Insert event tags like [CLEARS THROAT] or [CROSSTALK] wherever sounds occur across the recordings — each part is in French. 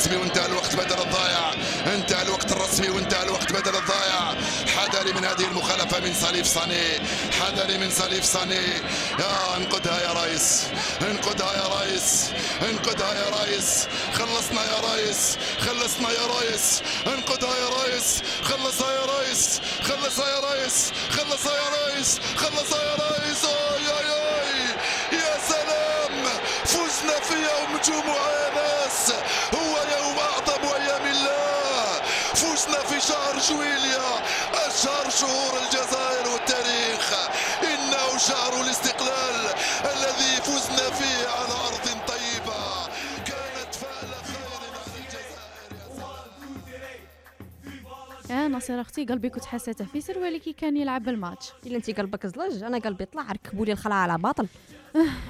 الرسمي وانتهى الوقت بدل الضايع انتهى الوقت الرسمي وانتهى الوقت بدل الضايع حذري من هذه المخالفة من سليف صاني حذري من سليف صاني يا انقذها يا ريس انقذها يا ريس انقذها يا ريس خلصنا يا ريس خلصنا يا ريس انقذها يا ريس خلصها يا ريس خلصها يا ريس خلصها يا ريس خلصها يا ريس اوي اوي يا سلام فزنا في يوم جمعة يا ناس شهر جويليا أشهر شهور الجزائر والتاريخ. إنه شهر الاستقلال الذي فزنا فيه على أرض طيبة. كانت فعل خير على الجزائر. يا ناصر أختي قلبي كنت حاسته في سروالي كي كان يلعب الماتش. إلا انت قلبك زلج أنا قلبي طلع ركبوا لي الخلعه على باطل.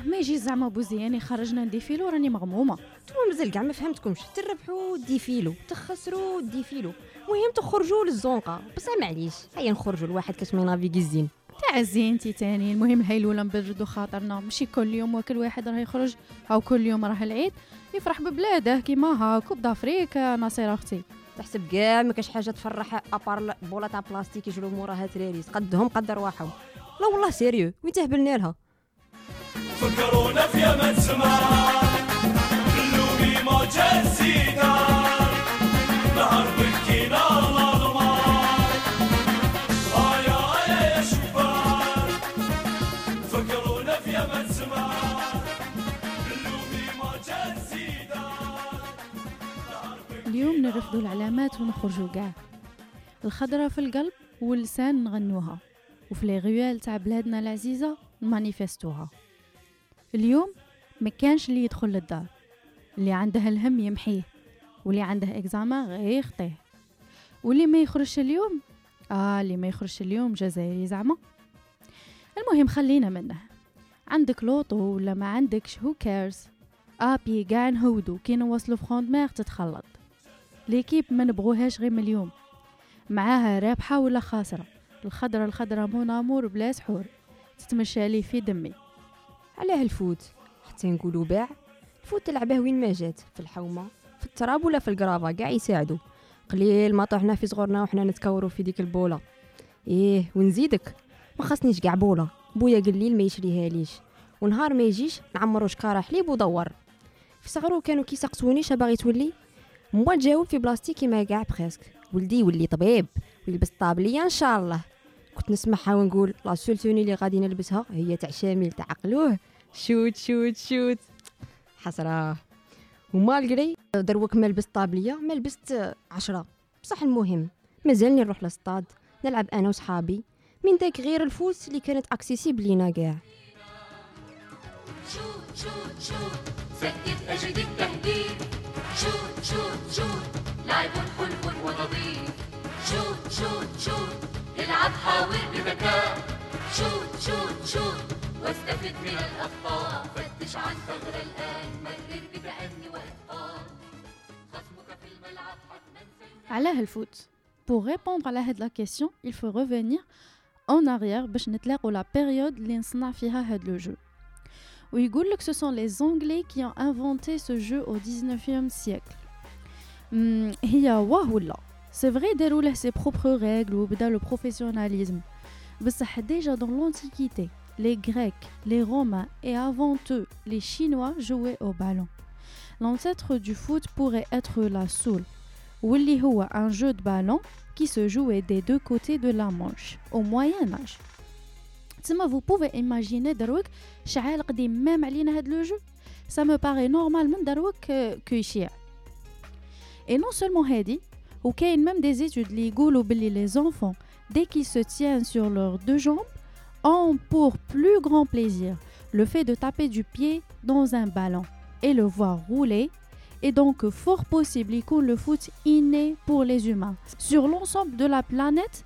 ما يجي زعما بوزياني خرجنا نديفيلو راني مغمومة. نتوما مازال كاع ما فهمتكمش تربحوا ديفيلو تخسروا ديفيلو. المهم تخرجوا للزونقة. بصح معليش هيا نخرجوا الواحد كاش ما ينافيكي الزين تاع زينتي تاني. المهم هيلولا نبردو خاطرنا ماشي كل يوم وكل واحد راه يخرج أو كل يوم راه العيد يفرح ببلاده. كيما ها كوب دافريكا ناصر أختي. تحسب كاع ما كاش حاجة تفرح ابار بولا تاع بلاستيك يجرو موراها تراريس. قدهم قد رواحهم لا والله سيريو وين تهبلنا لها؟ فكرونا في يمن سمار اللومي ما جسيدار نرفدوا العلامات ونخرجوا كاع. الخضرة في القلب واللسان نغنوها وفي لي غيال تاع بلادنا العزيزة نمانيفستوها اليوم ما كانش اللي يدخل للدار. اللي عنده الهم يمحيه واللي عنده إكزامان غير يخطيه. واللي ما يخرجش اليوم؟ آه اللي ما يخرجش اليوم جزائري زعما. المهم خلينا منه. عندك لوطو ولا ما عندكش؟ هو كيرز ابي كاع نهودو كي نوصلو فخوند مير تتخلط. ليكيب ما نبغوهاش غير من اليوم معاها رابحة ولا خاسرة. الخضرة الخضرة مون امور بلا سحور تتمشى لي في دمي. علاه الفوت. حتى نقولوا باع. الفوت تلعبه وين ما جات. في الحومة في التراب ولا في القرافه كاع يساعدوا قليل ما طحنا في صغرنا وحنا نتكوروا في ديك البولة. إيه ونزيدك. ما خاصنيش كاع بولة. بويا لي ما يشريها ليش. ونهار ما يجيش نعمرو شكارة حليب ودور. في صغرو كانوا كيسقسوني شا باغي تولي. موا جاوب في بلاصتي كيما كاع بريسك. ولدي يولي طبيب ويلبس طابلية إن شاء الله. كنت نسمعها ونقول لا سول توني اللي غادي نلبسها هي تاع شامل تاع عقلوه شوت شوت شوت. حسرة. ومالغري دروك ما لبست طابلية ما لبست عشرة. بصح المهم مازالني نروح للصطاد نلعب أنا وصحابي. من داك غير الفوت اللي كانت اكسيسيبل لينا كاع. شوت شوت شوت سدد أجد التهديد. شوت شوت شوت حلو شوت شوت شوت العب حاول بذكاء. شوت شوت شوت واستفد من الأخطاء. فتش عن الآن. مرر بتأني وإتقان. خصمك في الملعب حتما علاه الفوت Pour répondre à هاد la question, il faut revenir en arrière باش نتلاقوا la période اللي نصنع فيها هاد le jeu. ويقول لك ce sont les Anglais qui ont inventé ce jeu au 19e siècle. Hmm, هي واه ولا سي فري داروا له ses propres règles وبدا le professionnalisme. بصح déjà dans l'Antiquité, les Grecs, les Romains et avant eux, les Chinois jouaient au ballon. L'ancêtre du foot pourrait être la soule, واللي هو un jeu de ballon qui se jouait des deux côtés de la Manche au Moyen Âge. تسمى vous pouvez imaginer دروك شعال قديم مام علينا هاد لو جو ça me paraît normal من دروك آه، كو يشيع et non seulement هادي وكاين même des études اللي يقولوا باللي les enfants dès qu'ils se tiennent sur leurs deux jambes ont pour plus grand plaisir le fait de taper du pied dans un ballon et le voir rouler et donc fort possible يكون le foot inné pour les humains sur l'ensemble de la planète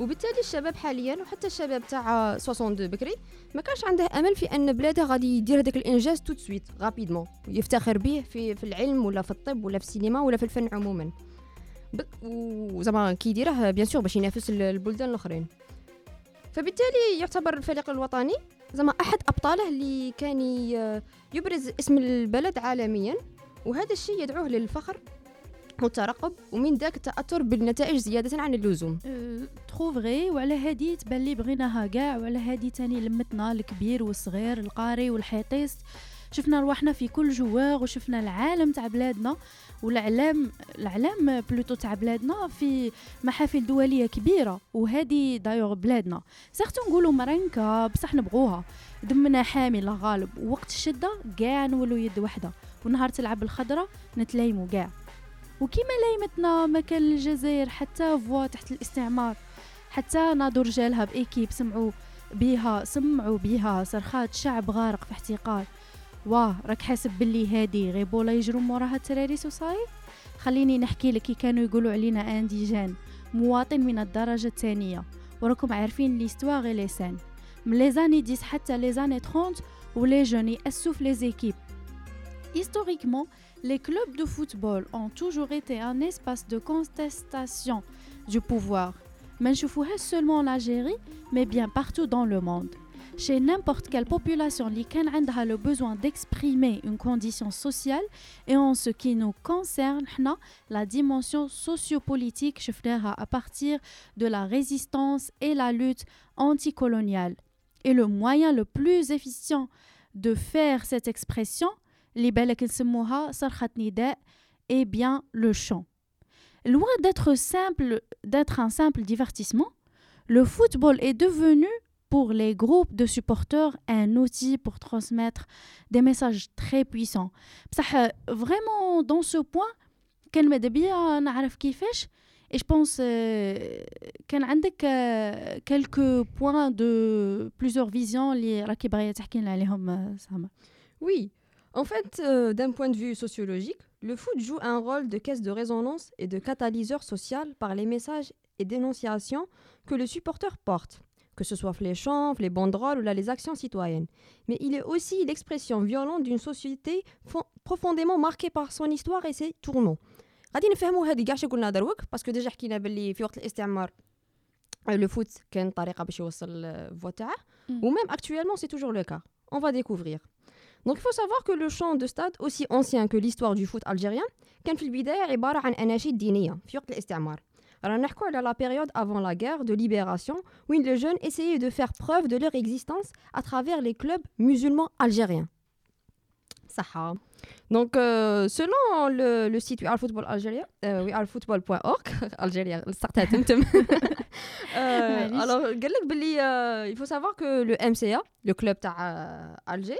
وبالتالي الشباب حاليا وحتى الشباب تاع 62 بكري ما كانش عنده أمل في أن بلاده غادي يدير هذاك الإنجاز تو سويت غابيدمون يفتخر به في في العلم ولا في الطب ولا في السينما ولا في الفن عموما. وزعما كيديره بيان سور باش ينافس ال- البلدان الأخرين. فبالتالي يعتبر الفريق الوطني زعما أحد أبطاله اللي كان يبرز اسم البلد عالميا وهذا الشيء يدعوه للفخر. والترقب ومن ذاك التأثر بالنتائج زيادة عن اللزوم. ترو فغي وعلى هادي تبان لي بغيناها كاع وعلى هادي تاني لمتنا الكبير والصغير القاري والحيطيس شفنا رواحنا في كل جوار وشفنا العالم تاع بلادنا والاعلام الاعلام بلوتو تاع بلادنا في محافل دولية كبيرة وهذه دايوغ بلادنا. سيغتو نقولوا مرنكة بصح نبغوها. دمنا حامي لا غالب. وقت الشدة كاع نولو يد وحدة. ونهار تلعب الخضرة نتلايمو كاع وكيما لايمتنا ما كان الجزائر حتى فوا تحت الاستعمار حتى ناضوا رجالها بإيكيب سمعوا بيها سمعوا بيها صرخات شعب غارق في احتقار. واه راك حاسب باللي هادي غيبولا يجروا موراها التراريس وصاي خليني نحكي لك كي كانوا يقولوا علينا انديجان مواطن من الدرجة الثانية. وراكم عارفين ليستواغ غي لسان من لي زاني 10 حتى لي زاني 30 ولي جون يأسوا في لي زيكيب. Historiquement, les clubs de football ont toujours été un espace de contestation du pouvoir. Mais je seulement en Algérie, mais bien partout dans le monde. Chez n'importe quelle population, l'ICANN a le besoin d'exprimer une condition sociale et en ce qui nous concerne, hein, la dimension sociopolitique, je ferai à partir de la résistance et la lutte anticoloniale. Et le moyen le plus efficient de faire cette expression, اللي بالك نسموها صرخة نداء et bien le chant. Loin d'être simple, d'être un simple divertissement, le football est devenu pour les groupes de supporters un outil pour transmettre des messages très puissants. بصح vraiment dans ce point كان ماذا بيا نعرف كيفاش et je pense euh, كان عندك euh, quelques points de plusieurs visions اللي راكي باغيه تحكي لنا عليهم آه، سما Oui, en fait, euh, d'un point de vue sociologique, le foot joue un rôle de caisse de résonance et de catalyseur social par les messages et dénonciations que le supporter porte, que ce soit les chants, les banderoles ou là, les actions citoyennes. Mais il est aussi l'expression violente d'une société fo- profondément marquée par son histoire et ses tournants. غادي نفهموا هذه كاع شو قلنا دروك باسكو ديجا حكينا باللي في وقت الاستعمار آه، لو فوت كان طريقه باش يوصل الفوا تاعه Mm. ou même actuellement c'est toujours le cas on va découvrir donc il faut savoir que le chant de stade aussi ancien que l'histoire du foot algérien كان في البداية عبارة عن أناشيد دينية في وقت الاستعمار رانا نحكوا على la période avant la guerre de libération où les jeunes essayaient de faire preuve de leur existence à travers les clubs musulmans algériens صحة donc euh, selon le, le site We Are Football Algérien euh, wearefootball.org Algérie سقطها تمتم Euh, معليش. alors قال لك باللي euh, il faut savoir que le MCA le club تاع euh, Alger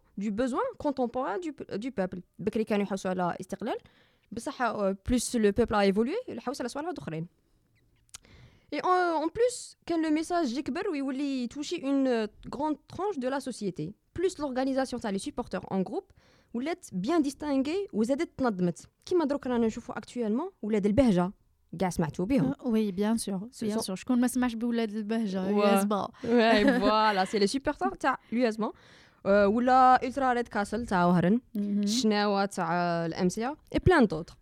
du besoin contemporain du, du peuple بكري كانوا يحوسوا على استقلال بصح euh, plus le peuple a évolué الحوس على صوالح واحد اخرين Et en, en plus, quand le message يكبر ويولي toucher une euh, grande tranche de la société. Plus l'organisation تاع les supporters en groupe ولات bien distinguée وزادت تنظمت. كيما دروك رانا نشوفوا actuellement ولاد البهجة كاع سمعتوا بهم. وي بيان سور Ce بيان sont- سور شكون ما سمعش بولاد البهجه Ouais. ياسبا Ouais, voilà, c'est les supporters تاع l'USMA. Euh, ولا Ultra Red Castle تاع وهرن. الشناوة تاع الام سي et plein d'autres.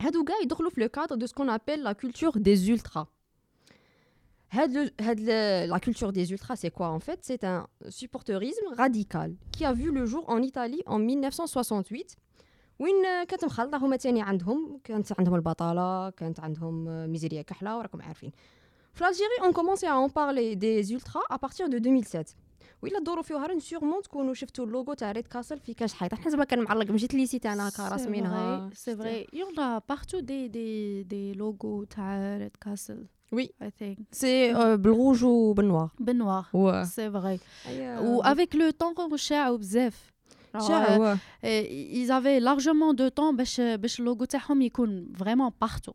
هادو كاع يدخلوا في le cadre de ce qu'on appelle la culture des ultras. هاد le- هاد le- la culture des ultras, c'est quoi en fait C'est un supporterisme radical qui a vu le jour en Italie en 1968 وين كانت مخلطة هما تاني عندهم كانت عندهم البطالة كانت عندهم ميزيريا كحلة وراكم عارفين في l'Algérie on commençait à en parler des ultras à partir de 2007 وإلا دوروا في هرن سيغمون تكونوا شفتوا اللوغو تاع ريد كاسل في كاش حيط حنا زعما كان معلق من جهه الليسي تاعنا هكا راسمينها C'est vrai. Il y en a partout des, des, des logos تاع Red Castle. Oui. I think. سي بالروج وبالنوار Benoît. و C'est vrai. أيا. وافيك لو طون شاعوا بزاف. Alors, شاع euh, هو euh, ils avaient largement de temps باش باش اللوغو تاعهم يكون vraiment partout.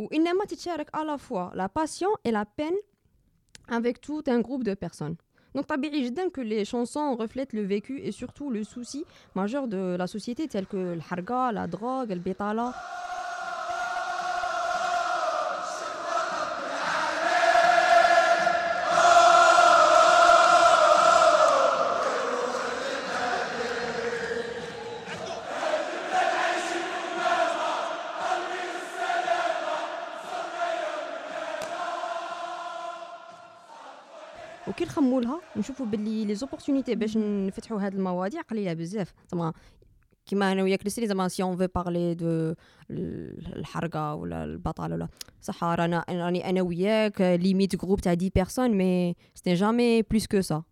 وانما تتشارك à la fois la passion et la peine avec tout un groupe de personnes donc طبيعي جدا que les chansons reflètent le vécu et surtout le souci majeur de la société tels que الحرقة la drogue البطالة وكي نخمو لها نشوفوا باللي لي زوبورتونيتي باش نفتحوا هاد المواضيع قليله بزاف زعما كيما انا وياك لسري زعما سي اون في بارلي دو الحرقه ولا البطاله ولا صح رانا راني انا وياك ليميت جروب تاع 10 بيرسون مي سي جامي بلوس كو سا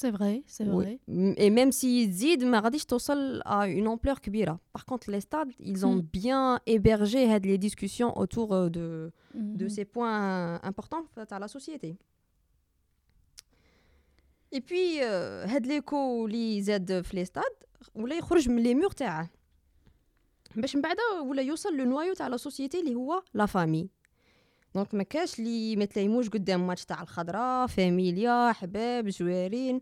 C'est vrai, c'est vrai. et même si تزيد ما غاديش توصل à une ampleur كبيره par contre les stades ils ont Mm. bien hébergé هاد les discussions autour euh, de de Mhm. ces points importants à la société. Puis, euh, هاد ليكو اللي زاد في لي ستاد ولا يخرج من لي مور تاعه باش من بعد ولا يوصل لو نوايو تاع لا سوسيتي اللي هو لا فامي دونك ما كاش اللي ما قدام ماتش تاع الخضراء فاميليا حباب جوارين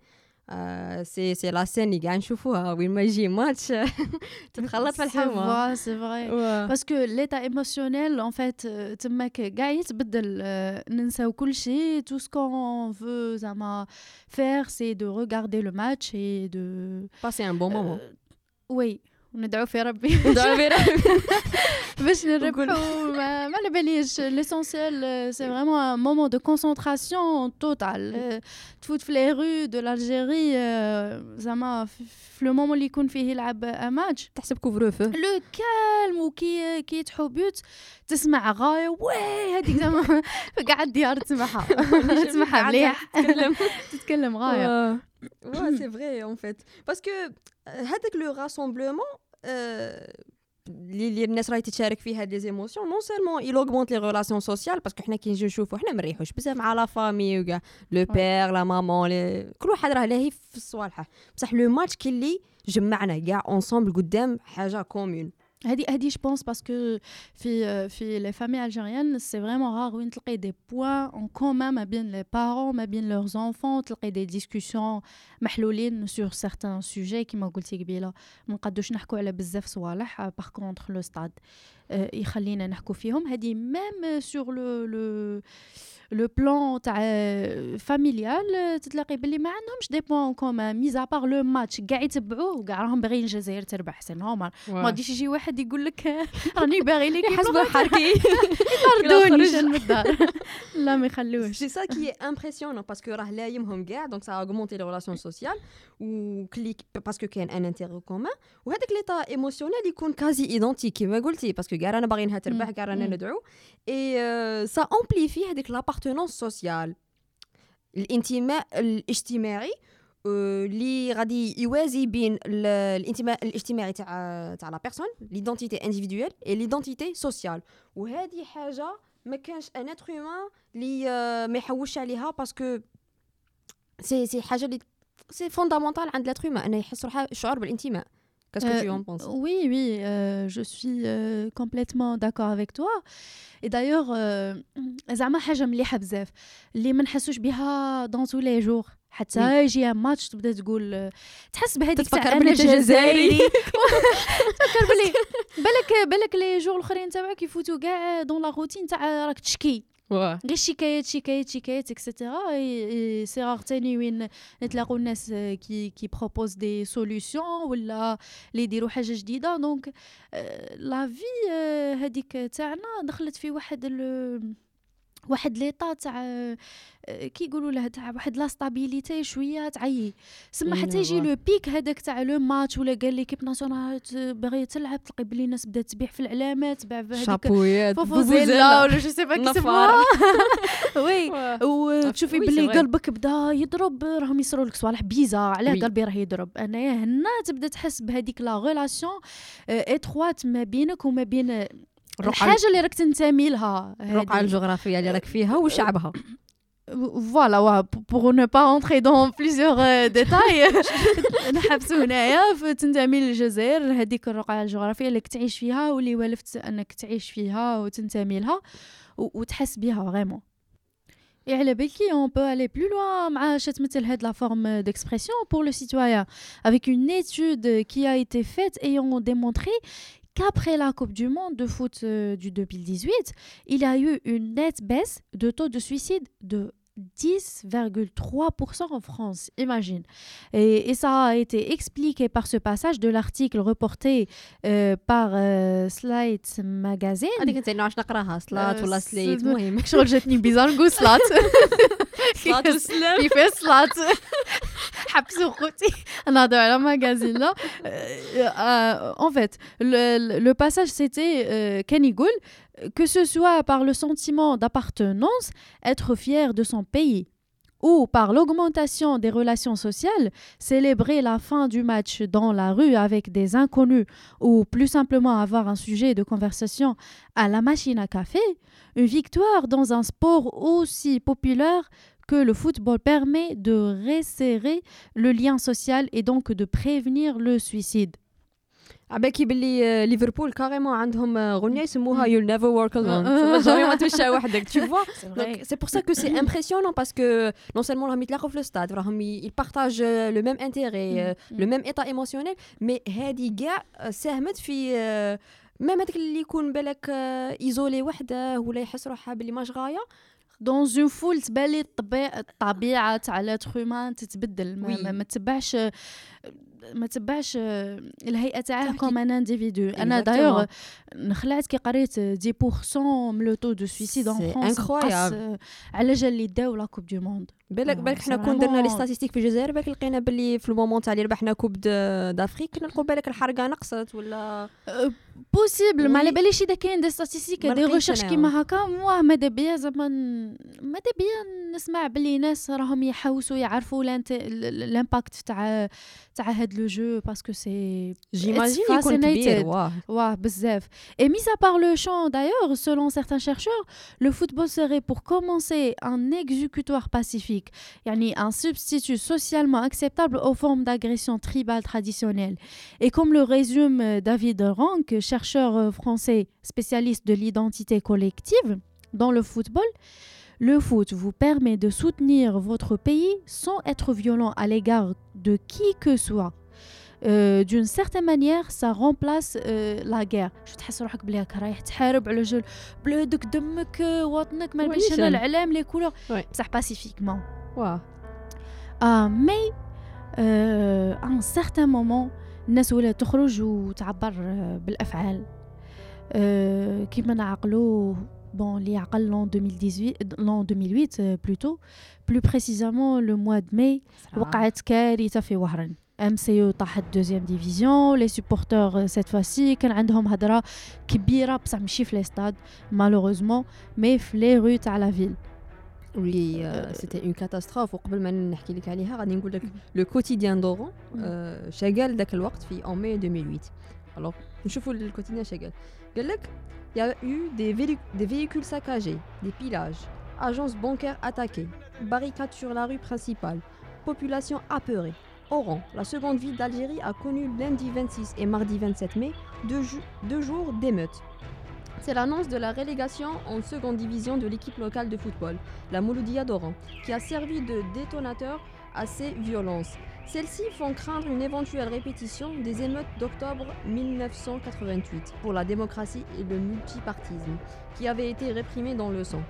آه سي سي لا سين اللي قاع نشوفوها وين ما يجي ماتش [LAUGHS] تتخلط في C'est الحومه vrai, c'est vrai. Ouais. Parce que l'état émotionnel, en fait, euh, تماك قاع يتبدل euh, ننساو كل شيء. Tout ce qu'on veut زعما faire, c'est de regarder le match et de... passer un bon moment Euh, oui. وندعو في ربي. [LAUGHS] [LAUGHS] [LAUGHS] باش نربحوا ما, ما على باليش. ليسونسيال سي فريمون ان مومون دو كونسونطراسيون توتال تفوت في لي رو دو الجيري زعما في في لو مومون اللي يكون فيه يلعب ماتش تحسب كوفرو فو لو كالم وكي كي يتحو بيوت تسمع غاية. وي هذيك زعما. في قاع الديار تسمعها تسمعها مليح. تتكلم. تتكلم غاية. ouais, c'est [CLEARS THROAT] vrai en fait. Parce que euh, هذاك لو rassemblement euh, اللي اللي الناس راهي تتشارك فيه هاد لي زيموسيون نون سيلمون il augmente les relations sociales باسكو حنا كي نجي نشوفوا حنا ما نريحوش بزاف مع لا فامي وكاع لو بير لا مامون لي كل واحد راه لاهي في صوالحه بصح لو ماتش كي اللي جمعنا كاع اونصومبل قدام حاجه كومون هادي هادي je pense parce que في في les familles algériennes c'est vraiment rare وين تلقاي des points en commun ما بين les parents ما بين leurs enfants تلقاي des discussions محلولين sur certains sujets كيما قلتي قبيله ما نقدوش نحكوا على بزاف صوالح par contre le stade آه، يخلينا نحكوا فيهم. هادي même sur le le لو بلان تاع فاميليال تتلاقي باللي ما عندهمش دي بوان كومان ميزا بار لو ماتش كاع يتبعوه وكاع راهم باغيين الجزائر تربح. سي نورمال. ما غاديش يجي واحد يقول لك راني باغي لك حسب حركي يطردوني. من الدار. [LAUGHS] لا ما يخلوش qui est impressionnant parce que راه لايمهم كاع donc ça a augmenté les relations sociales. و كليك parce que كاين ان انتيغي كومان وهذاك ليطا ايموسيونيل يكون كازي ايدونتيك كيما قلتي باسكو كاع رانا باغيينها تربح. كاع رانا. ندعو اي سا امبليفي هذيك لابارتونونس سوسيال الانتماء الاجتماعي آه، اللي غادي يوازي بين ال- الانتماء الاجتماعي تاع تاع لا بيرسون ليدونتيتي انديفيدويل اي ليدونتيتي سوسيال وهذه حاجة ما كانش ان اتر هيومان اللي آه، ما يحوش عليها باسكو سي سي حاجة اللي سي فوندامونتال عند لاتر هيومان إنه يحس روحه الشعور بالانتماء كاسكو Euh, tu en penses? Oui, oui, euh, je suis euh, complètement d'accord avec toi. Et d'ailleurs, euh, زعما حاجة مليحة بزاف. اللي ما نحسوش بها dans tous les jours. حتى يجي ماتش تبدا تقول تحس بهذيك تتفكر تاع بلي جزائري. [LAUGHS] تفكر بلي بالك بالك لي جور الأخرين تاعك يفوتوا كاع دون لا روتين تاع راك تشكي. غير شكايات شكايات شكايات اكسيتيرا سي رار تاني وين نتلاقوا الناس كي كي بروبوز دي سوليوشن ولا اللي يديروا حاجة جديده دونك لا في هذيك تاعنا دخلت في واحد واحد ليطا تاع آه، كي يقولوا له تاع واحد لا ستابيليتي شوية تعيي سما إيه، حتى يجي. لو بيك هذاك تاع لو ماتش ولا قال ليكيب ناسيونال باغيه تلعب تلقى بلي الناس بدات تبيع في الاعلامات تباع شابويات فوفوزيلا ولا جو [LAUGHS] [LAUGHS] سي با كي وي. وتشوفي فري. قلبك بدا يضرب راهم يصروا لك صوالح بيزا علاه. قلبي راه يضرب أنايا هنا تبدا تحس بهذيك لا ريلاسيون اتخوات ما بينك وما بين الحاجه اللي راك تنتمي لها الرقعة هذه. الجغرافية اللي راك فيها وشعبها [LAUGHS] [LAUGHS] فوالا وا بور نو با اونتري دون بليزيور ديتاي نحبسو هنايا تنتمي للجزائر هذيك الرقعه الجغرافيه اللي تعيش فيها واللي ولفت انك تعيش فيها وتنتمي لها و- وتحس بها فريمون Et على بالكي on peut aller plus loin مع شتمثل هاد la forme d'expression pour le citoyen avec une étude qui a été faite ayant démontré qu'après la Coupe du Monde de foot euh, du 2018, il y a eu une nette baisse de taux de suicide de 10,3% en France, imagine. Et, et ça a été expliqué par ce passage de l'article reporté euh, par euh, Slate Magazine. [LAUGHS] هذيك [LAUGHS] انت علاش نقراها سلات ولا آه، سليت س- المهم شغل جاتني بيزار نقول سلات سلات والسلام كيفاش سلات حبسوا خوتي نهضر على ماغازين لا en fait le, le- le passage c'était euh, كان يقول que ce soit par le sentiment d'appartenance être fier de son pays ou par l'augmentation des relations sociales, célébrer la fin du match dans la rue avec des inconnus ou plus simplement avoir un sujet de conversation à la machine à café, une victoire dans un sport aussi populaire que le football permet de resserrer le lien social et donc de prévenir le suicide. عباكي باللي آه، ليفربول كاريمون عندهم آه، غنية يسموها Mm. You'll never walk alone آه. سما جامي ما تمشى وحدك tu vois C'est Donc, c'est pour ça que c'est impressionnant parce que non seulement راهم يتلاقوا في الستاد راهم ي- ils partagent euh, le même intérêt euh, le même état émotionnel mais هذه كاع آه، ساهمت في آه، ميم هذاك اللي يكون بالك ايزولي وحده ولا يحس روحها باللي ماش غايه دون اون فول تبان لي الطبيعه تاع لاتر تتبدل ما, ما تبعش ما تبعش الهيئة تاعه تحكي- كوم ان انديفيدو أنا. دايوغ نخلعت كي قريت 10% من لو تو دو سويسيد ان فرونس. على جال اللي داو لا كوب دو موند بالك آه، بالك حنا c'est كون درنا لي ستاتيستيك في الجزائر بالك لقينا باللي في المومون تاع اللي ربحنا كوب دافريك نلقوا بالك الحرقة نقصت ولا بوسيبل ما. على باليش إذا كاين دي ستاتيستيك دي ريشيرش. كيما هكا موا ماذا بيا زعما ماذا بيا نسمع باللي ناس راهم يحوسوا يعرفوا الامباكت تاع تاع هاد لو جو باسكو سي جيماجين It's يكون كبير fascinated. واه Ouais, bzaf. Et mis à part le chant, d'ailleurs, selon certains chercheurs, le football serait pour commencer un exécutoire pacifique, yani un substitut socialement acceptable aux formes d'agression tribale traditionnelle. Et comme le résume euh, David Rank, chercheur euh, français spécialiste de l'identité collective dans le football, le foot vous permet de soutenir votre pays sans être violent à l'égard de qui que soit. Euh, d'une certaine manière ça remplace euh, la guerre. شو تحس روحك بلي هكا رايح تحارب على جال بلادك دمك وطنك ما نبيش أنا. العلام لي كولور. بصح باسيفيكمون واه مي ان سارتان مومون الناس ولات تخرج وتعبر بالافعال كيما نعقلو بون اللي عقل لون 2018 لون 2008 آه، بلوتو بلو بريسيزامون لو موا دو مي وقعت كارثه في وهران ام سي يو طاحت دوزيام ديفيزيون لي سوبورتور سيت فاسي كان عندهم هضره كبيره بصح ماشي في لي ستاد مالوغوزمون مي في لي رو تاع لا فيل واللي سيتي اون كاتاستروف وقبل ما نحكي لك عليها غادي نقول لك لو كوتيديان دورون شغال ذاك الوقت في en mai 2008 alors نشوفوا الكوتيديان شغال قال لك il y a eu des, véhic- des véhicules saccagés, des pillages, agences bancaires attaquées, barricades sur la rue principale, population apeurée. Oran, la seconde ville d'Algérie, a connu lundi 26 et mardi 27 mai deux, jours d'émeutes. C'est l'annonce de la relégation en seconde division de l'équipe locale de football, la Mouloudia d'Oran, qui a servi de détonateur à ces violences. Celles-ci font craindre une éventuelle répétition des émeutes d'octobre 1988 pour la démocratie et le multipartisme, qui avaient été réprimés dans le sang.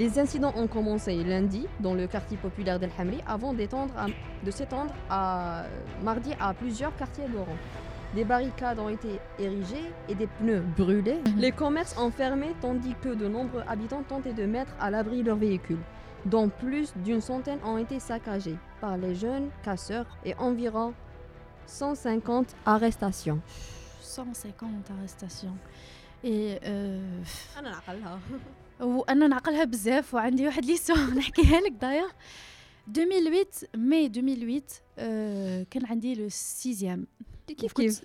Les incidents ont commencé lundi dans le quartier populaire d'El Hamri avant de s'étendre à euh, mardi à plusieurs quartiers d'Oran. Des barricades ont été érigées et des pneus brûlés. Mhm. Les commerces ont fermé tandis que de nombreux habitants tentaient de mettre à l'abri leurs véhicules, dont plus d'une centaine ont été saccagés par les jeunes casseurs et environ 150 arrestations. 150 arrestations. Et. Euh... [LAUGHS] Ah وأنا نعقلها بزاف وعندي واحد ليسو [LAUGHS] نحكيها لك داير. 2008 ماي 2008 أه كان عندي لو سيزيام كيف كيف؟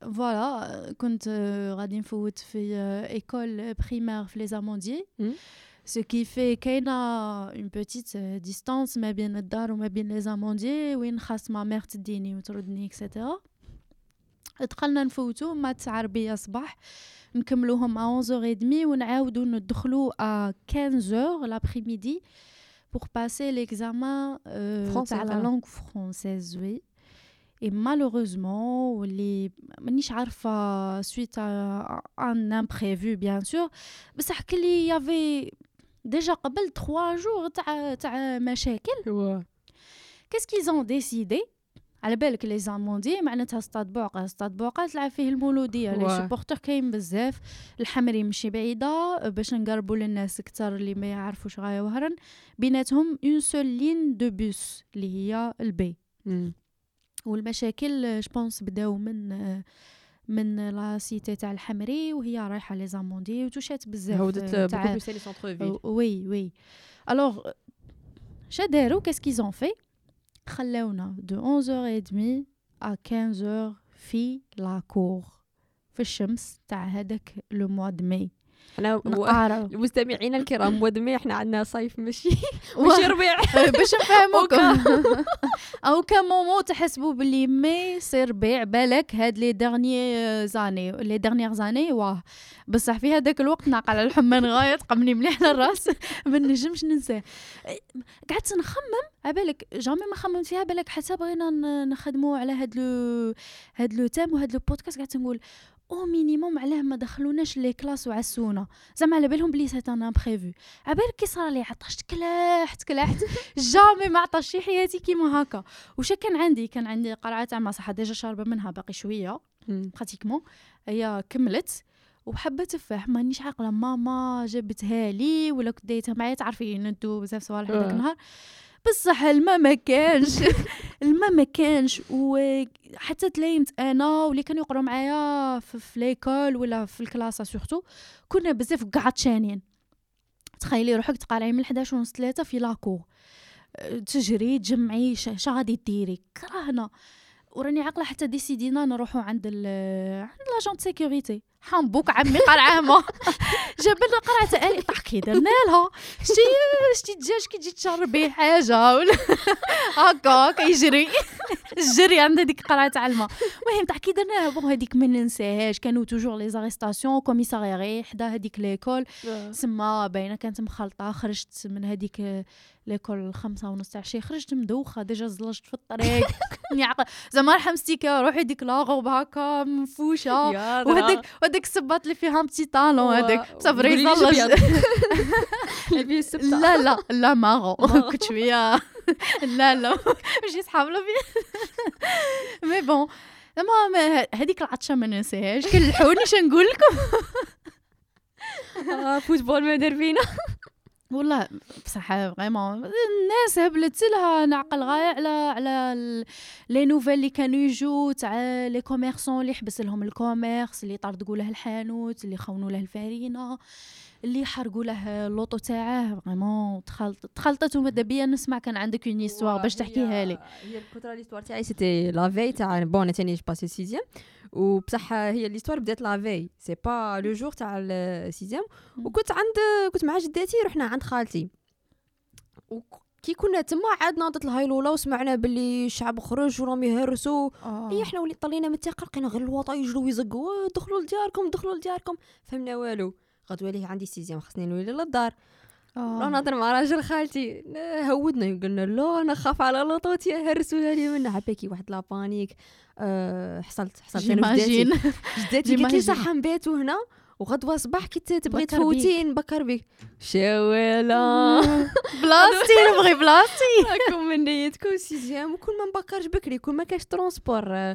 فوالا كنت آه، غادي نفوت في آه، ايكول بريمير في لي زاموندي Ce qui fait qu'il y a une petite euh, distance, mais bien بين لي ou وين خاص ما amandiers, تديني une chasse ma. دخلنا نفوتو مع 9 ربيع صباح نكملوهم à 11h30 ونعاودو ندخلو à 15h l'après-midi pour passer l'examen euh, Français, تاع la voilà. langue française oui et malheureusement واللي مانيش عارفه suite à un imprévu bien sûr بصح كلي يافي ديجا قبل 3 jours تاع تاع مشاكل كيس كيز اون ديسيدي على بالك لي زاموندي معناتها ستاد بوعقه ستاد بوعقه تلعب فيه المولوديه لي. سوبورتور كاين بزاف. الحمري ماشي بعيدة باش نقربوا للناس كتر اللي ما يعرفوش غاية وهران بيناتهم اون سول لين دو بوس اللي هي البي. والمشاكل جبونس بداو من من لا سيتي تاع الحمري وهي رايحة لي زاموندي وتوشات بزاف هودت تاع بوكو بلوس لي سونتر فيل chez Dero, qu'est-ce qu'ils ont fait? خلاونا de 11h30 à 15h في لا كور في الشمس تاع هذاك لو موا دو ماي حنا نقارو مستمعينا الكرام مود مي إحنا عندنا صيف ماشي. [LAUGHS] ماشي ربيع. [LAUGHS] باش نفهموكم. [LAUGHS] أو كان مومون تحسبوا باللي مي سي ربيع بالك هاد لي ديرني زاني لي ديرنيير زاني واه. بصح في هذاك الوقت ناقل على الحمى نغاية تقمني مليح للراس ما نجمش ننساه. قعدت نخمم عبالك جامي ما خممت فيها بالك حتى بغينا نخدموا على هاد لو هاد لو تام وهاد لو بودكاست قعدت نقول أو مينيموم علاه ما دخلوناش لي كلاس وعسونا. زعما على بالهم بلي سي ان امبريفو عبالك كي صرا لي عطشت كلاحت كلاحت [LAUGHS] جامي ما عطاش شي حياتي كيما هكا. وش كان عندي؟ كان عندي قرعة تاع ما صح ديجا شاربة منها باقي شوية براتيكمون هي كملت وحبه تفاح. مانيش عاقلة. ماما جابتها لي ولا كنت دايتها معايا تعرفي ندو بزاف صوالح هذاك آه. النهار. بصح الماء ما كانش. [LAUGHS] الماء ما كانش وحتى تلايمت أنا واللي كانوا يقراو معايا في, في ليكول ولا في الكلاس سورتو كنا بزاف قعطشانين تخيلي روحك تقارعي من 11 ونص 3 في لاكور أه، تجري تجمعي ش- شا غادي ديري؟ كرهنا. وراني عاقلة حتى ديسيدينا نروحو عند ال عند لاجون سيكوريتي حنبوك عمي قرعة ما. [LAUGHS] جاب لنا قرعة الي طاح كي درنا لها. شتي شتي الدجاج كي تجي تشربي حاجة ولا [LAUGHS] هكا كيجري [LAUGHS] الجري عند هذيك قرعة تاع الماء. المهم طاح كي درنا لها بون هذيك ما ننساهاش. كانوا توجور لي زاريستاسيون كوميساريي حدا هذيك ليكول سما باينة كانت مخلطة خرجت من هذيك ليكول الخمسة ونص تاع خرجت مدوخة ديجا زلجت في الطريق. [LAUGHS] زعما رحم ستيكا روحي ديك لاغوب هكا منفوشة. وهذاك وهذاك الصباط اللي فيها بتي طالون هذاك يزلج. اللي [LAUGHS] فيه لا لا لا ماغو. [LAUGHS] كنت شوية. لا لا. ماشي صحاب مي بون المهم هذيك العطشة ما ننساهاش. كلحوني شنقول لكم. فوتبول ما دار فينا. والله بصح فريمون الناس هبلت لها نعقل غاية على على لي نوفيل اللي كانوا يجوا تاع لي كوميرسون اللي حبس لهم الكوميرس اللي طردقوا له الحانوت اللي خونوا له الفارينة اللي حرقوا له اللوطو تاعه. فريمون تخلط تخلطت وماذا بيا. نسمع كان عندك اون باش تحكيها لي. هي الكوترا ليستوار تاعي سيتي لا في تاع بون تاني باسي سيزيام وبصح هي ليستوار بدات لا في سي با لو جور تاع السيزيام وكنت عند كنت مع جداتي رحنا عند خالتي. وكي كنا تما عاد ناضت الهايلولا وسمعنا باللي الشعب خرج وراهم يهرسوا. اي إحنا ولي طلينا من الثقة لقينا غير الوطا يجروا ويزقوا "آه، دخلوا لدياركم دخلوا لدياركم. فهمنا والو. غدوة ليه عندي سيزيام خصني نولي للدار. راه نهضر مع راجل خالتي. نا- هودنا قلنا لا أنا خاف على لطوتي هرسوها لي منها عباكي واحد لا بانيك أه حصلت حصلت. أنا جيماجين جداتي جداتي قالت لي. صح نباتوا هنا وغدوة صباح كي تبغي بكر تفوتي نبكر بك شوالا [LAUGHS] بلاصتي نبغي بلاصتي راكم من نيتكم سيزيام وكل ما نبكرش بكري كل ما كاش ترونسبور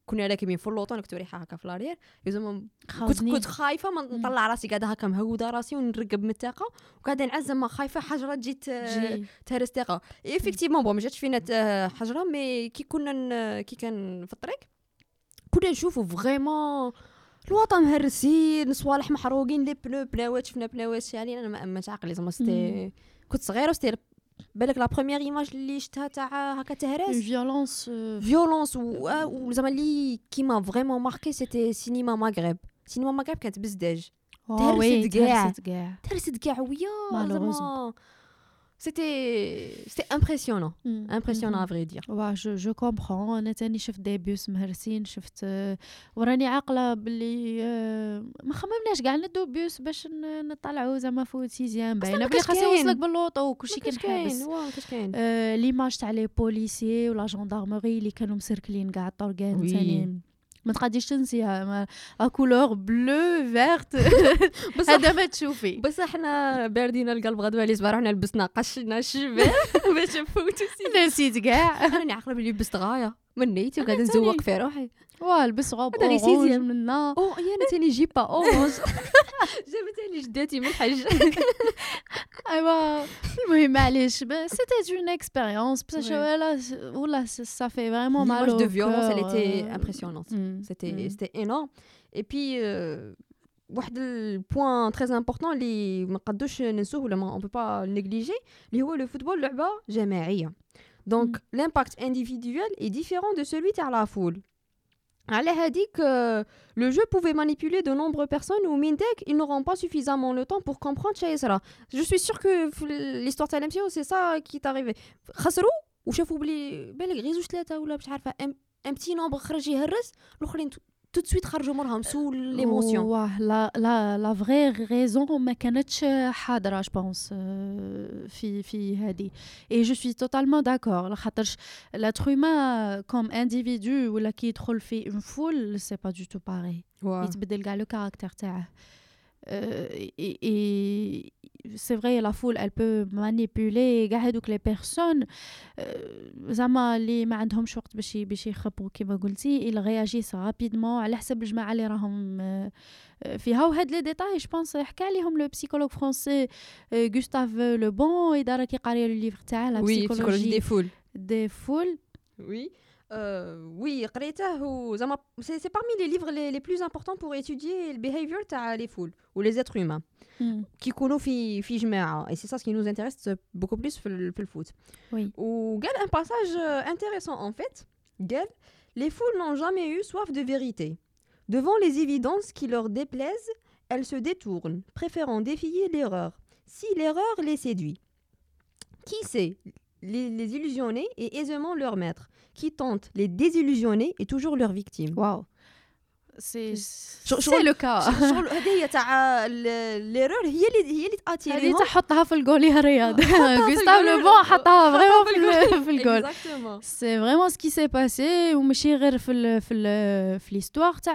كنا راكبين في اللوطو أنا كنت هكا في لارير زعما كنت كنت خايفة ما. نطلع راسي قاعدة هكا مهودة راسي ونرقب من الثقة وقاعدة نعزم ما خايفة حجرة تجي جي. تهرس ثقه ايفيكتيفمون بون ما جاتش فينا ت- حجرة مي كي كنا كي كان في الطريق كنا نشوفوا فريمون الوطن مهرسين صوالح محروقين لي بنو بناوات شفنا بناوات شالين. أنا ما امنتش عقلي زعما كنت صغيرة وستي بالك لا بروميير ايماج اللي شفتها تاع هكا تهرس فيولونس فيولونس وزعما اللي كيما فريمون ماركي سيتي سينما مغرب سينما مغرب كانت بزداج تهرست وي كاع. تهرست كاع تهرست كاع ويا Malheureusement. زعما سيتي سيتي امبرسيونون امبرسيونون افري دير واه جو جو كومبخون أنا تاني شفت دي بيوس مهرسين شفت وراني عاقله باللي ما خممناش كاع ندو بيوس باش نطلعو زعما فوت سيزيام باينه بلي خاص. يوصلك باللوطو وكلشي كان حابس ليماج تاع لي بوليسيي ولا جوندارمري اللي كانوا مسركلين كاع الطرقان. تاني ما تقديش تنسيها ما- لا كولور بلو فيرت هذا ما تشوفي. بصح حنا باردين القلب غدوة اللي صباح رحنا لبسنا قشنا الشباب [LAUGHS] باش نفوتو سي نسيت كاع. راني عاقله بلي لبست غاية. من نيتي وقاعده تاني. نزوق في روحي واه لبس غوب هذا غير اورانج سيزيام. منا او هي انا تاني جيبا اورانج [LAUGHS] جابت لي جداتي من الحج [LAUGHS] ايوا المهم معليش سيتي [LAUGHS] اون اكسبيريونس بصح Oui. ولا ولا سا في فريمون مال l'image au de violence elle cœur, était euh, impressionnante mm, c'était mm. c'était énorme et puis euh, واحد البوان تري امبورطون اللي ما نقدوش ننسوه ولا ما اون با نيجليجي اللي هو لو فوتبول لعبه جماعيه دونك لامباكت individuel est différent de celui تاع لا فول على هذيك لو جو pouvait manipuler de nombreuses personnes ou من داك ils n'auront pas suffisamment le temps pour comprendre شي يصرى جو suis sûre que في l'histoire تاع الام سي سا كي تاريفي خسروا وشافوا بلي بالك غير زوج ثلاثه ولا مش عارفه ام ان بتي نومبر خرج يهرس الاخرين تو سويت خرجوا مرهم سو ليموسيون واه لا لا لا فغي ريزون ما كانتش حاضره جو بونس في في هذه اي جو سوي توتالمون داكور لخاطرش لاتر هيومان كوم انديفيدو ولا كي يدخل في اون فول سي با دو تو باري يتبدل كاع لو كاركتير تاعه اي سي فري لا فول elle peut manipuler كاع هذوك لي بيرسون زعما اللي ما عندهمش وقت باش ي- باش يخبروا كيما قلتي il réagissent رابيدمون على حسب الجماعه اللي راهم آه، آه، فيها وهاد لي ديتاي جو بونس حكى عليهم لو بسيكولوج فرونسي غوستاف لو بون اذا راكي قاريه لو ليفر تاعه لا وي بسيكولوجي بسيكولوجي دي فول دي فول وي وي Euh, oui, c'est parmi les livres les, plus importants pour étudier le behavior des foules ou les êtres humains hmm. qui Et c'est ça ce qui nous intéresse euh, beaucoup plus que le foot. Oui. Ou un passage euh, intéressant en fait. les foules n'ont jamais eu soif de vérité. Devant les évidences qui leur déplaisent, elles se détournent, préférant défier l'erreur, si l'erreur les séduit. Qui sait les, les illusionner et aisément leur maître qui tente les désillusionner est toujours leur victime واو سي شو- سي شغل- لو كا شغل [LAUGHS] [LAUGHS] هذه تاع ليرور هي اللي هي اللي هذه تاتيريهم تحطها في الجول يا رياض حطها في غوستاف الجول. لو بون حطها فريمون في في ال- في الجول Exactement. سي فريمون سكي سي باسي وماشي غير في ال في ال في ليستوار تاع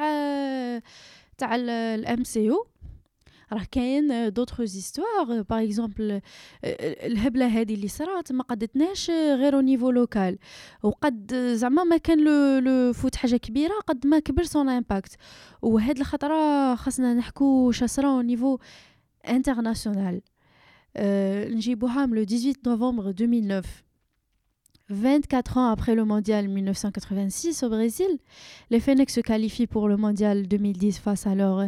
تاع الام سي او راه كاين دوطخ زيستوار باغ اكزومبل الهبله هذه اللي صرات ما قدتناش غير او نيفو لوكال وقد زعما ما كان لو لو فوت حاجه كبيره قد ما كبر سون امباكت وهاد الخطره خاصنا نحكو شاسرا او نيفو انترناسيونال Euh, نجيبوها من le 18 novembre 2009 24 ans après le mondial 1986 au Brésil, les Fennecs se qualifient pour le mondial 2010 face à leur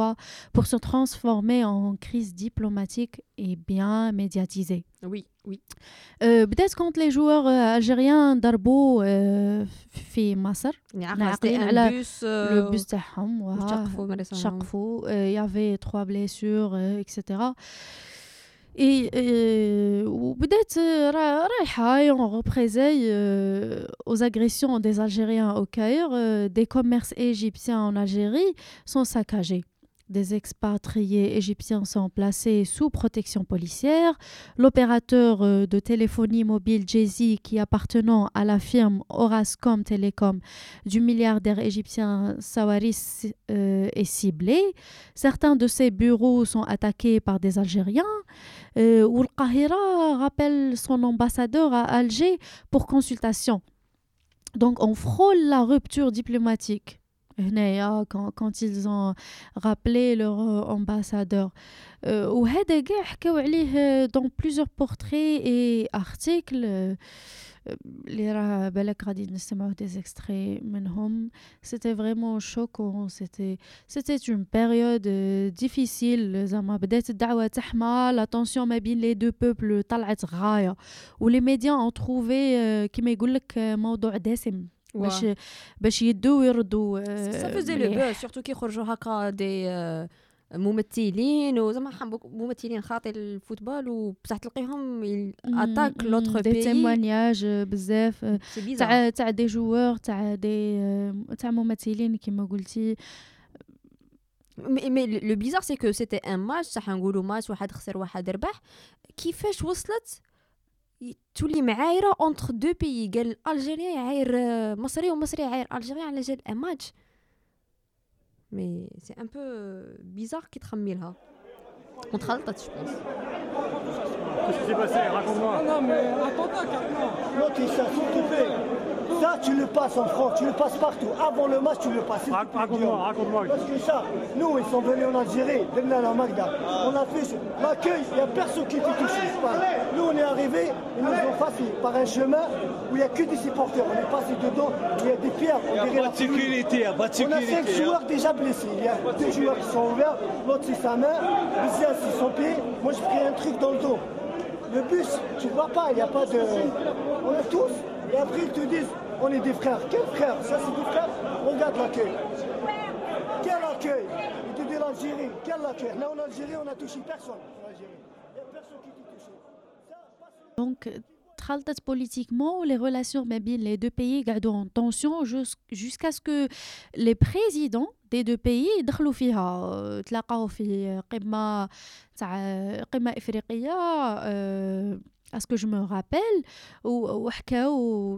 fois pour se transformer en crise diplomatique et bien médiatisée وي وي أه بدات كونت لي جوار الجيريان ضربوا أه في مصر يعني عاقلين عقلين على على بوس لو بوس تاعهم وها- وشقفوا مرسهم شقفوا il y avait trois blessures euh, etc et euh, وبدات euh, را- رايحة et en représailles euh, aux agressions des Algériens au Caire euh, des commerces égyptiens en Algérie sont saccagés des expatriés égyptiens sont placés sous protection policière. L'opérateur euh, de téléphonie mobile Jay-Z, qui appartenant à la firme Orascom Telecom du milliardaire égyptien Sawaris, euh, est ciblé. Certains de ses bureaux sont attaqués par des Algériens. Euh, ou Qahira rappelle son ambassadeur à Alger pour consultation. Donc on frôle la rupture diplomatique هنايا quand, quand ils ont rappelé leur euh, ambassadeur euh, وهذا كاع حكاو عليه dans plusieurs portraits et articles euh, اللي راه بالك غادي نسمعوا des extraits منهم c'était vraiment choquant c'était c'était une période euh, difficile زعما بدات الدعوه تحمى لا tension ما بين les deux peuples طلعت غايه ولي médias ont trouvé euh, كيما يقول لك آه، موضوع دسم باش باش يدوا ويردوا آه، سا فوزي لو. بو سورتو كي يخرجوا هكا دي آه، ممثلين وزعما ممثلين خاطي الفوتبول وبصح تلقيهم اتاك لوتر دي بي تيموانياج بزاف آه، تاع تاع دي جوور تاع دي آه، تاع ممثلين كيما قلتي. مي مي لو بيزار سي كو سيتي ان ماتش صح نقولوا ماتش واحد خسر واحد ربح. كيفاش وصلت تولي معايره اونتر دو بيي قال الجيريان يعاير آه، مصري ومصري يعاير الجيريان على جال ان ماتش مي سي ان بو بيزار كي تخمي لها وتخلطت جو بونس Qu'est-ce qui s'est passé Raconte-moi. L'autre, il s'est s'occupé. Ça, tu le passes en France, tu le passes partout. Avant le match, tu le passes. Raconte-moi, raconte-moi. Parce que ça, nous, ils sont venus en Algérie, venus à la Magda. On a fait ce- l'accueil, il n'y a personne qui était touché. Nous, on est arrivés, ils nous ont passé par un chemin où il n'y a que des supporters. On est passé dedans, il y a des pierres, on Pas de sécurité, y a pas de on a cinq hein. joueurs déjà blessés. Il y a deux joueurs qui sont ouverts, l'autre c'est sa main, Bizia c'est son pied. Moi j'ai pris un truc dans le dos. Le bus, tu ne vois pas, il n'y a pas de. On a tous. Et après ils te disent, on est des frères. Quels frères Ça c'est des frères Regarde l'accueil. Quel accueil Il te dit l'Algérie. Quel accueil Là en Algérie, on n'a touché personne. En Algérie. Il n'y a personne qui t'a touché. Ça, pas- Donc, تخلطت politiquement les relations ما بين les deux pays قعدوا en tension jus- jusqu'à ce que les présidents des deux pays يدخلوا فيها تلاقاو في قمة تاع قمة إفريقية euh, à ce que je me rappelle, ou,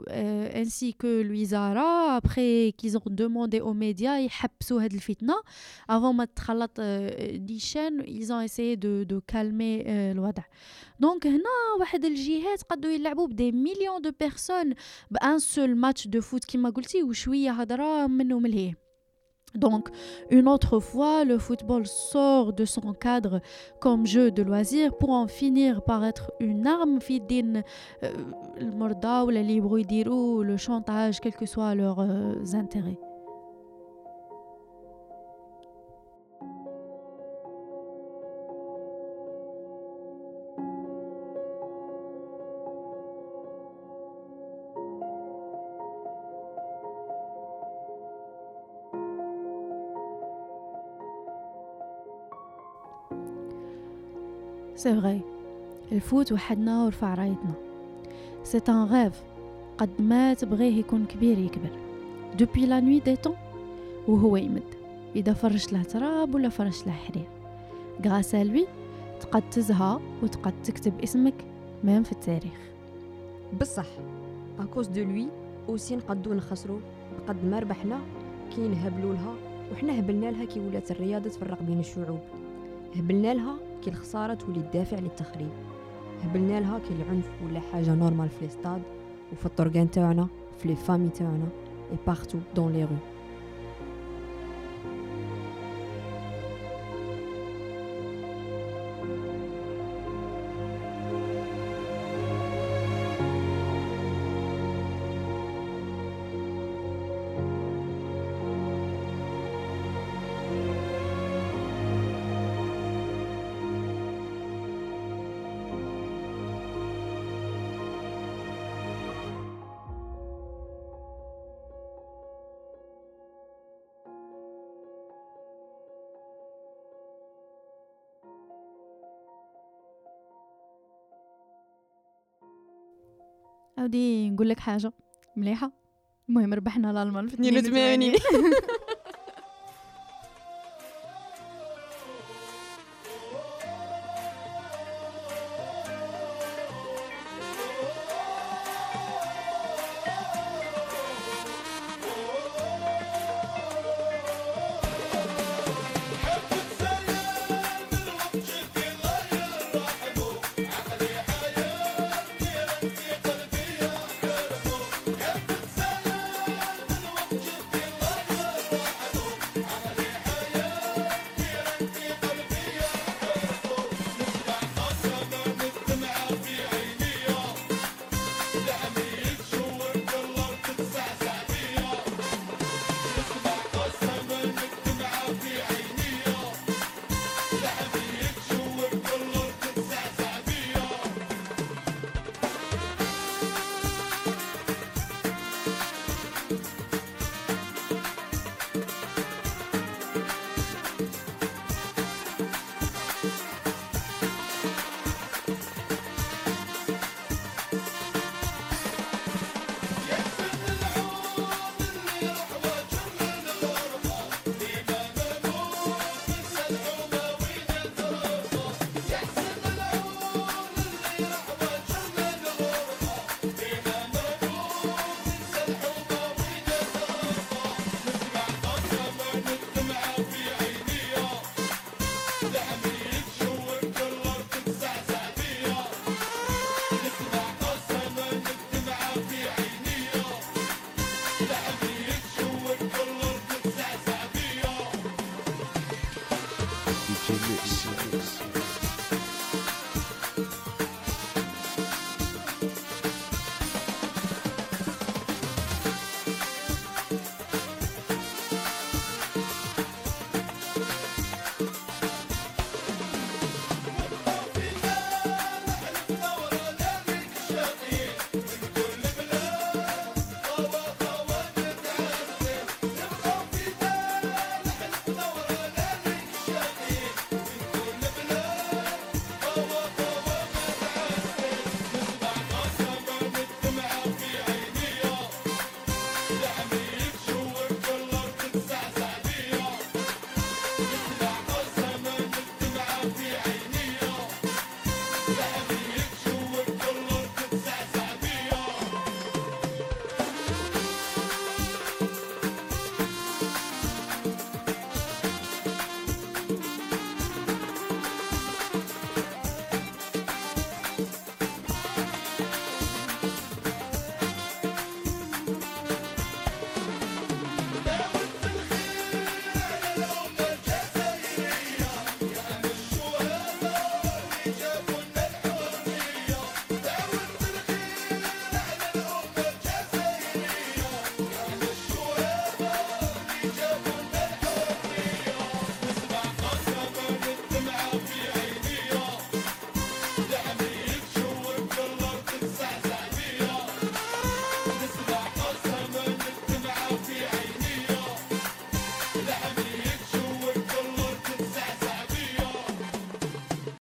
euh, ainsi que l'Uizara, après qu'ils ont demandé aux médias, ils ont fitna. Avant euh, ils ont essayé de, de calmer euh, le. Donc, là, le jihad, des millions de personnes, un seul match de foot qui m'a dit, ou je suis à Hadra, donc, une autre fois, le football sort de son cadre comme jeu de loisir pour en finir par être une arme fidine. Euh, le le chantage, quels que soient leurs euh, intérêts. C'est vrai. الفوت وحدنا ورفع رايتنا. C'est un rêve. قد ما تبغيه يكون كبير يكبر. Depuis la nuit des temps وهو يمد. إذا فرش له تراب ولا فرش له حرير. À lui تقد تزهى وتقد تكتب اسمك مام في التاريخ. بصح اكوز دو لوي اوسي نقدو نخسرو بقد ما ربحنا كي نهبلو لها وحنا هبلنا لها كي ولات الرياضة تفرق بين الشعوب هبلنا لها كي الخسارة تولي الدافع للتخريب. هبلنا لها كي العنف ولا حاجة نورمال في الاستاد وفي الطرقان تاعنا في لي فامي تاعنا اي بارتو دون لي رو عاودي نقول لك حاجة مليحة. المهم ربحنا الالمان في 82 82 [LAUGHS]